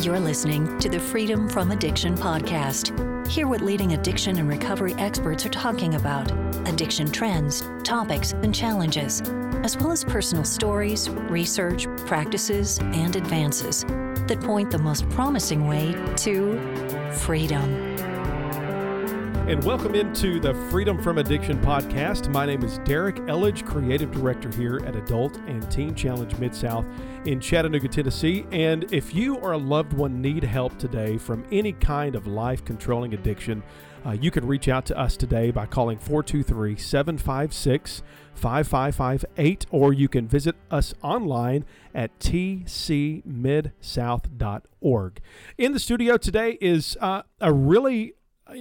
You're listening to the Freedom from Addiction podcast. Hear what leading addiction and recovery experts are talking about addiction trends, topics, and challenges, as well as personal stories, research, practices, and advances that point the most promising way to freedom. And welcome into the Freedom from Addiction podcast. My name is Derek Elledge, Creative Director here at Adult and Teen Challenge Mid South in Chattanooga, Tennessee. And if you or a loved one need help today from any kind of life controlling addiction, uh, you can reach out to us today by calling 423 756 5558, or you can visit us online at tcmidsouth.org. In the studio today is uh, a really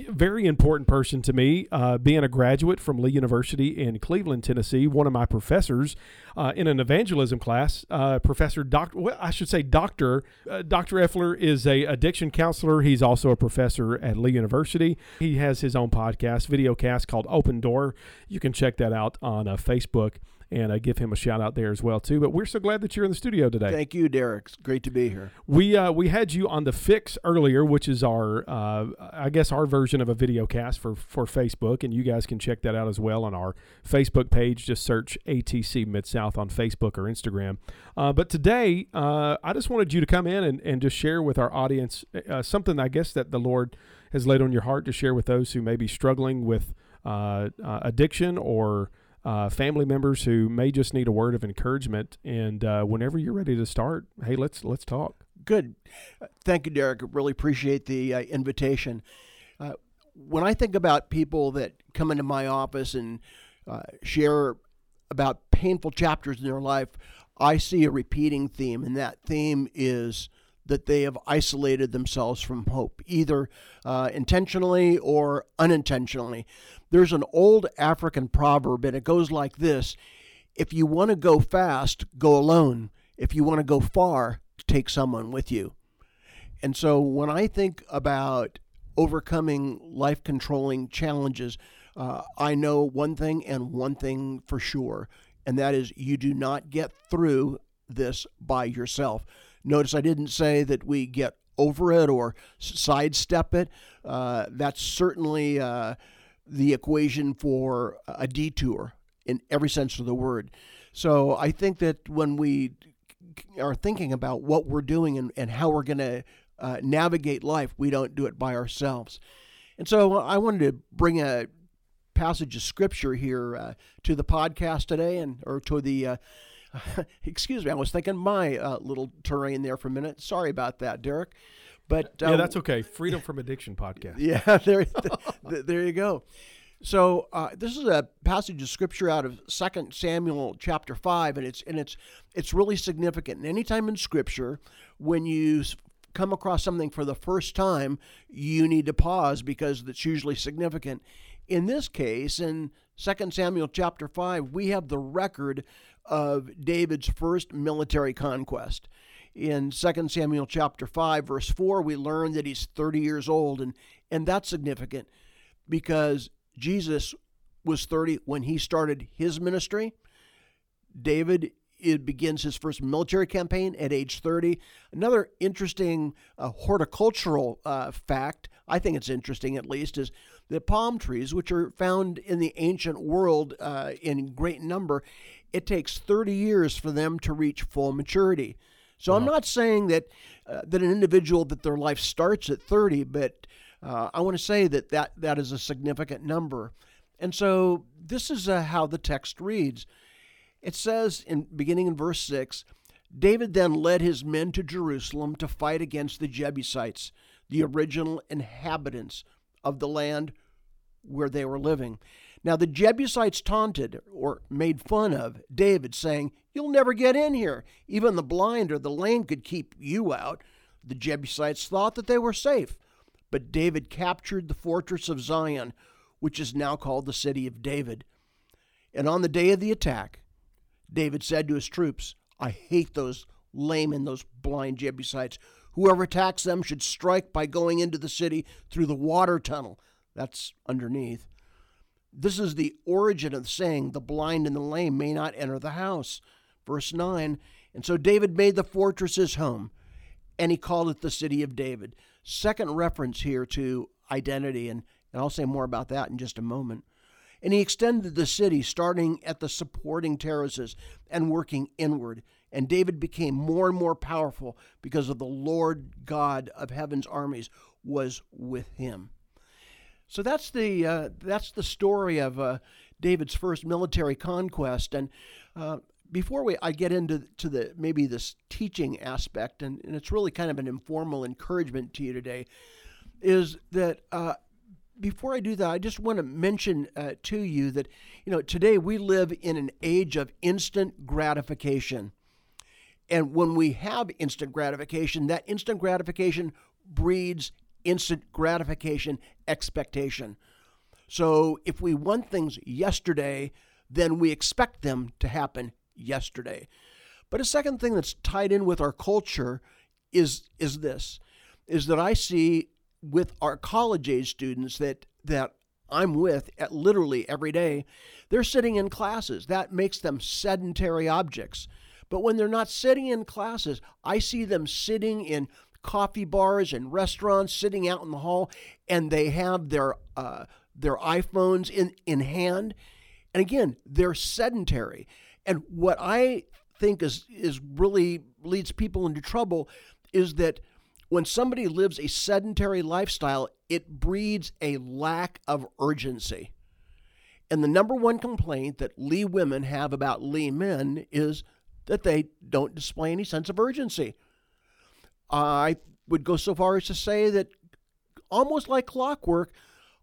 very important person to me, uh, being a graduate from Lee University in Cleveland, Tennessee. One of my professors uh, in an evangelism class, uh, Professor Doctor, well, I should say Doctor uh, Doctor Effler is a addiction counselor. He's also a professor at Lee University. He has his own podcast, video cast called Open Door. You can check that out on uh, Facebook and uh, give him a shout out there as well too. But we're so glad that you're in the studio today. Thank you, Derek. It's great to be here. We uh, we had you on the Fix earlier, which is our uh, I guess our version of a video cast for for Facebook, and you guys can check that out as well on our Facebook page. Just search ATC Mid South on Facebook or Instagram. Uh, but today, uh, I just wanted you to come in and, and just share with our audience uh, something I guess that the Lord has laid on your heart to share with those who may be struggling with addiction or uh, family members who may just need a word of encouragement. And uh, whenever you're ready to start, hey, let's let's talk. Good, thank you, Derek. Really appreciate the uh, invitation. Uh, when I think about people that come into my office and uh, share about painful chapters in their life, I see a repeating theme, and that theme is that they have isolated themselves from hope, either uh, intentionally or unintentionally. There's an old African proverb, and it goes like this If you want to go fast, go alone. If you want to go far, take someone with you. And so when I think about overcoming life controlling challenges, uh, I know one thing and one thing for sure, and that is you do not get through this by yourself. Notice I didn't say that we get over it or sidestep it. Uh, that's certainly uh, the equation for a detour in every sense of the word. So I think that when we are thinking about what we're doing and, and how we're going to uh, navigate life, we don't do it by ourselves. And so I wanted to bring a passage of scripture here uh, to the podcast today and or to the uh, excuse me, I was thinking my uh, little terrain there for a minute. Sorry about that, Derek. But yeah, um, that's okay. Freedom from Addiction podcast. Yeah, there, there you go. So uh, this is a passage of scripture out of Second Samuel chapter five, and it's and it's it's really significant. And anytime in scripture, when you come across something for the first time, you need to pause because it's usually significant. In this case, in 2 Samuel chapter 5, we have the record of David's first military conquest. In 2 Samuel chapter 5 verse 4 we learn that he's 30 years old and and that's significant because Jesus was 30 when he started his ministry. David it begins his first military campaign at age 30. Another interesting uh, horticultural uh, fact, I think it's interesting at least, is that palm trees, which are found in the ancient world uh, in great number, it takes 30 years for them to reach full maturity. So wow. I'm not saying that uh, that an individual that their life starts at 30, but uh, I want to say that, that that is a significant number. And so this is uh, how the text reads. It says in beginning in verse 6, David then led his men to Jerusalem to fight against the Jebusites, the original inhabitants of the land where they were living. Now the Jebusites taunted or made fun of David, saying, You'll never get in here. Even the blind or the lame could keep you out. The Jebusites thought that they were safe. But David captured the fortress of Zion, which is now called the city of David. And on the day of the attack, David said to his troops, I hate those lame and those blind Jebusites. Whoever attacks them should strike by going into the city through the water tunnel. That's underneath. This is the origin of saying, the blind and the lame may not enter the house. Verse 9 And so David made the fortress his home, and he called it the city of David. Second reference here to identity, and, and I'll say more about that in just a moment. And he extended the city, starting at the supporting terraces and working inward. And David became more and more powerful because of the Lord God of heaven's armies was with him. So that's the uh, that's the story of uh, David's first military conquest. And uh, before we I get into to the maybe this teaching aspect, and, and it's really kind of an informal encouragement to you today, is that uh, before I do that, I just want to mention uh, to you that you know today we live in an age of instant gratification, and when we have instant gratification, that instant gratification breeds instant gratification expectation. So if we want things yesterday, then we expect them to happen yesterday. But a second thing that's tied in with our culture is is this is that I see with our college age students that that I'm with at literally every day, they're sitting in classes. That makes them sedentary objects. But when they're not sitting in classes, I see them sitting in coffee bars and restaurants, sitting out in the hall, and they have their uh, their iPhones in in hand. And again, they're sedentary. And what I think is is really leads people into trouble is that when somebody lives a sedentary lifestyle, it breeds a lack of urgency. And the number one complaint that Lee women have about Lee men is that they don't display any sense of urgency. I would go so far as to say that almost like clockwork,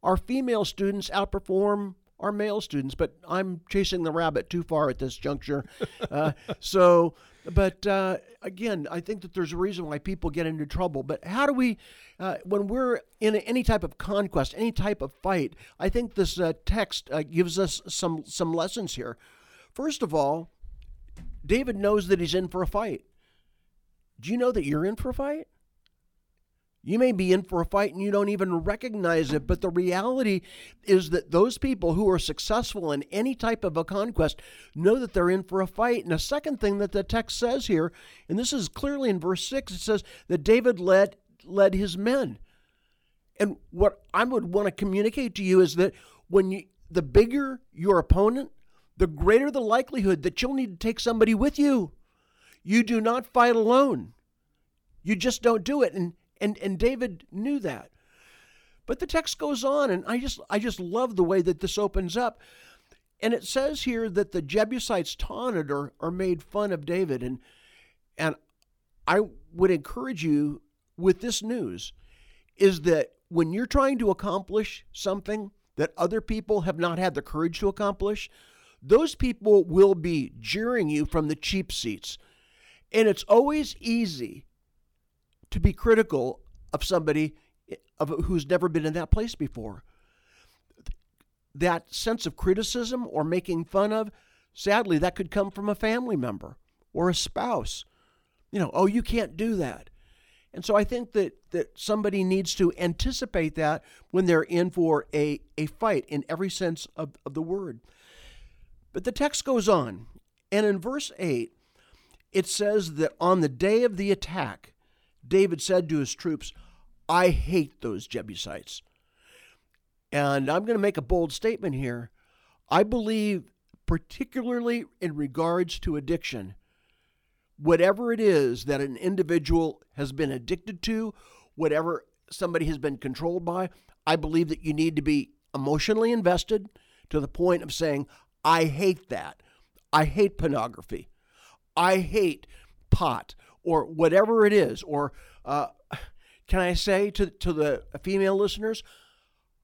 our female students outperform our male students, but I'm chasing the rabbit too far at this juncture. Uh, so, but uh, again, I think that there's a reason why people get into trouble. But how do we, uh, when we're in any type of conquest, any type of fight, I think this uh, text uh, gives us some some lessons here. First of all, David knows that he's in for a fight. Do you know that you're in for a fight? You may be in for a fight and you don't even recognize it, but the reality is that those people who are successful in any type of a conquest know that they're in for a fight. And a second thing that the text says here, and this is clearly in verse 6, it says that David led led his men. And what I would want to communicate to you is that when you the bigger your opponent, the greater the likelihood that you'll need to take somebody with you. You do not fight alone. You just don't do it. And and, and David knew that. But the text goes on, and I just I just love the way that this opens up. And it says here that the Jebusites taunted or, or made fun of David. And and I would encourage you with this news is that when you're trying to accomplish something that other people have not had the courage to accomplish, those people will be jeering you from the cheap seats. And it's always easy to be critical of somebody eh, of who's never been in that place before. That sense of criticism or making fun of, sadly, that could come from a family member or a spouse. You know, oh, you can't do that. And so I think that, that somebody needs to anticipate that when they're in for a, a fight in every sense of, of the word. But the text goes on, and in verse 8, it says that on the day of the attack, David said to his troops, I hate those Jebusites. And I'm going to make a bold statement here. I believe, particularly in regards to addiction, whatever it is that an individual has been addicted to, whatever somebody has been controlled by, I believe that you need to be emotionally invested to the point of saying, I hate that. I hate pornography. I hate pot or whatever it is, or uh, can I say to, to the female listeners,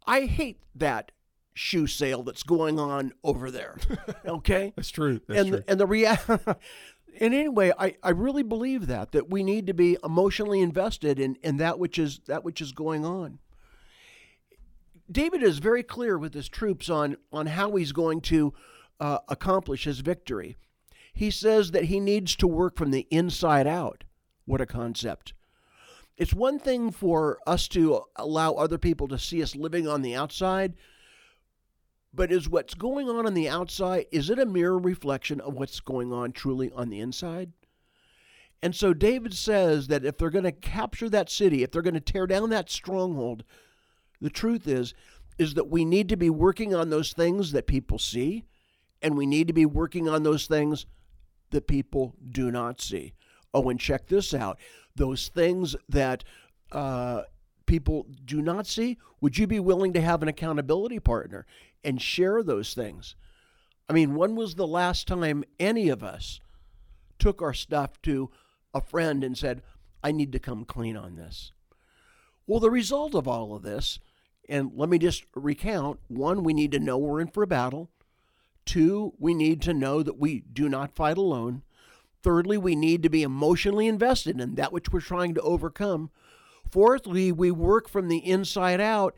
I hate that shoe sale that's going on over there. Okay? that's true. That's and, true. The, and the reality. and anyway, I, I really believe that that we need to be emotionally invested in, in that which is that which is going on. David is very clear with his troops on on how he's going to uh, accomplish his victory. He says that he needs to work from the inside out. What a concept. It's one thing for us to allow other people to see us living on the outside, but is what's going on on the outside, is it a mirror reflection of what's going on truly on the inside? And so David says that if they're going to capture that city, if they're going to tear down that stronghold, the truth is is that we need to be working on those things that people see and we need to be working on those things that people do not see. Oh, and check this out. Those things that uh, people do not see, would you be willing to have an accountability partner and share those things? I mean, when was the last time any of us took our stuff to a friend and said, I need to come clean on this? Well, the result of all of this, and let me just recount one, we need to know we're in for a battle. Two, we need to know that we do not fight alone. Thirdly, we need to be emotionally invested in that which we're trying to overcome. Fourthly, we work from the inside out.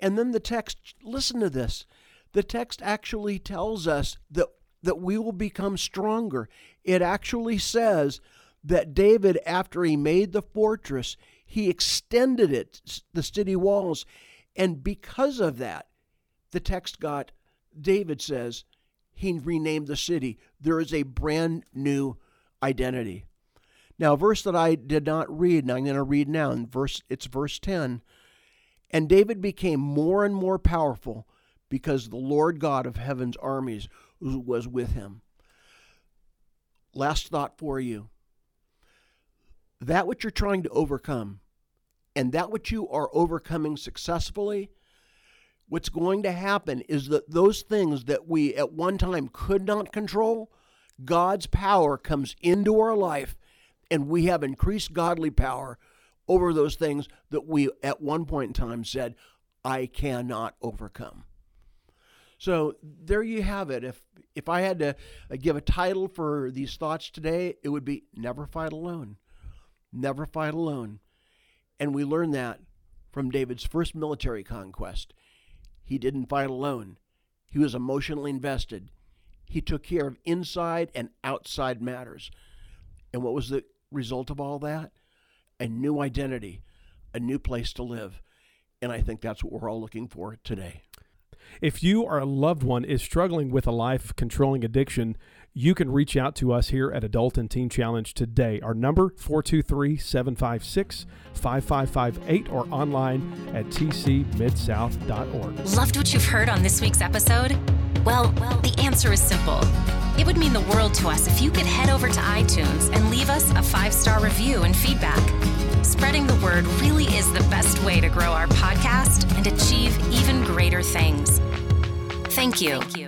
And then the text, listen to this. The text actually tells us that, that we will become stronger. It actually says that David, after he made the fortress, he extended it, the city walls. And because of that, the text got, David says, he renamed the city. There is a brand new identity. Now, a verse that I did not read, and I'm going to read now, in verse it's verse 10. And David became more and more powerful because the Lord God of heaven's armies was with him. Last thought for you. That which you're trying to overcome, and that which you are overcoming successfully, what's going to happen is that those things that we at one time could not control, God's power comes into our life and we have increased godly power over those things that we at one point in time said, I cannot overcome. So there you have it. If if I had to uh, give a title for these thoughts today, it would be never fight alone. Never fight alone. And we learn that from David's first military conquest. He didn't fight alone. He was emotionally invested. He took care of inside and outside matters. And what was the result of all that? A new identity, a new place to live. And I think that's what we're all looking for today. If you or a loved one is struggling with a life controlling addiction, you can reach out to us here at Adult and Teen Challenge today. Our number 423-756-5558 or online at tcmidsouth.org. Loved what you've heard on this week's episode? Well, well, the answer is simple. It would mean the world to us if you could head over to iTunes and leave us a five-star review and feedback. Spreading the word really is the best way to grow our podcast and achieve even greater things. Thank you. Thank you.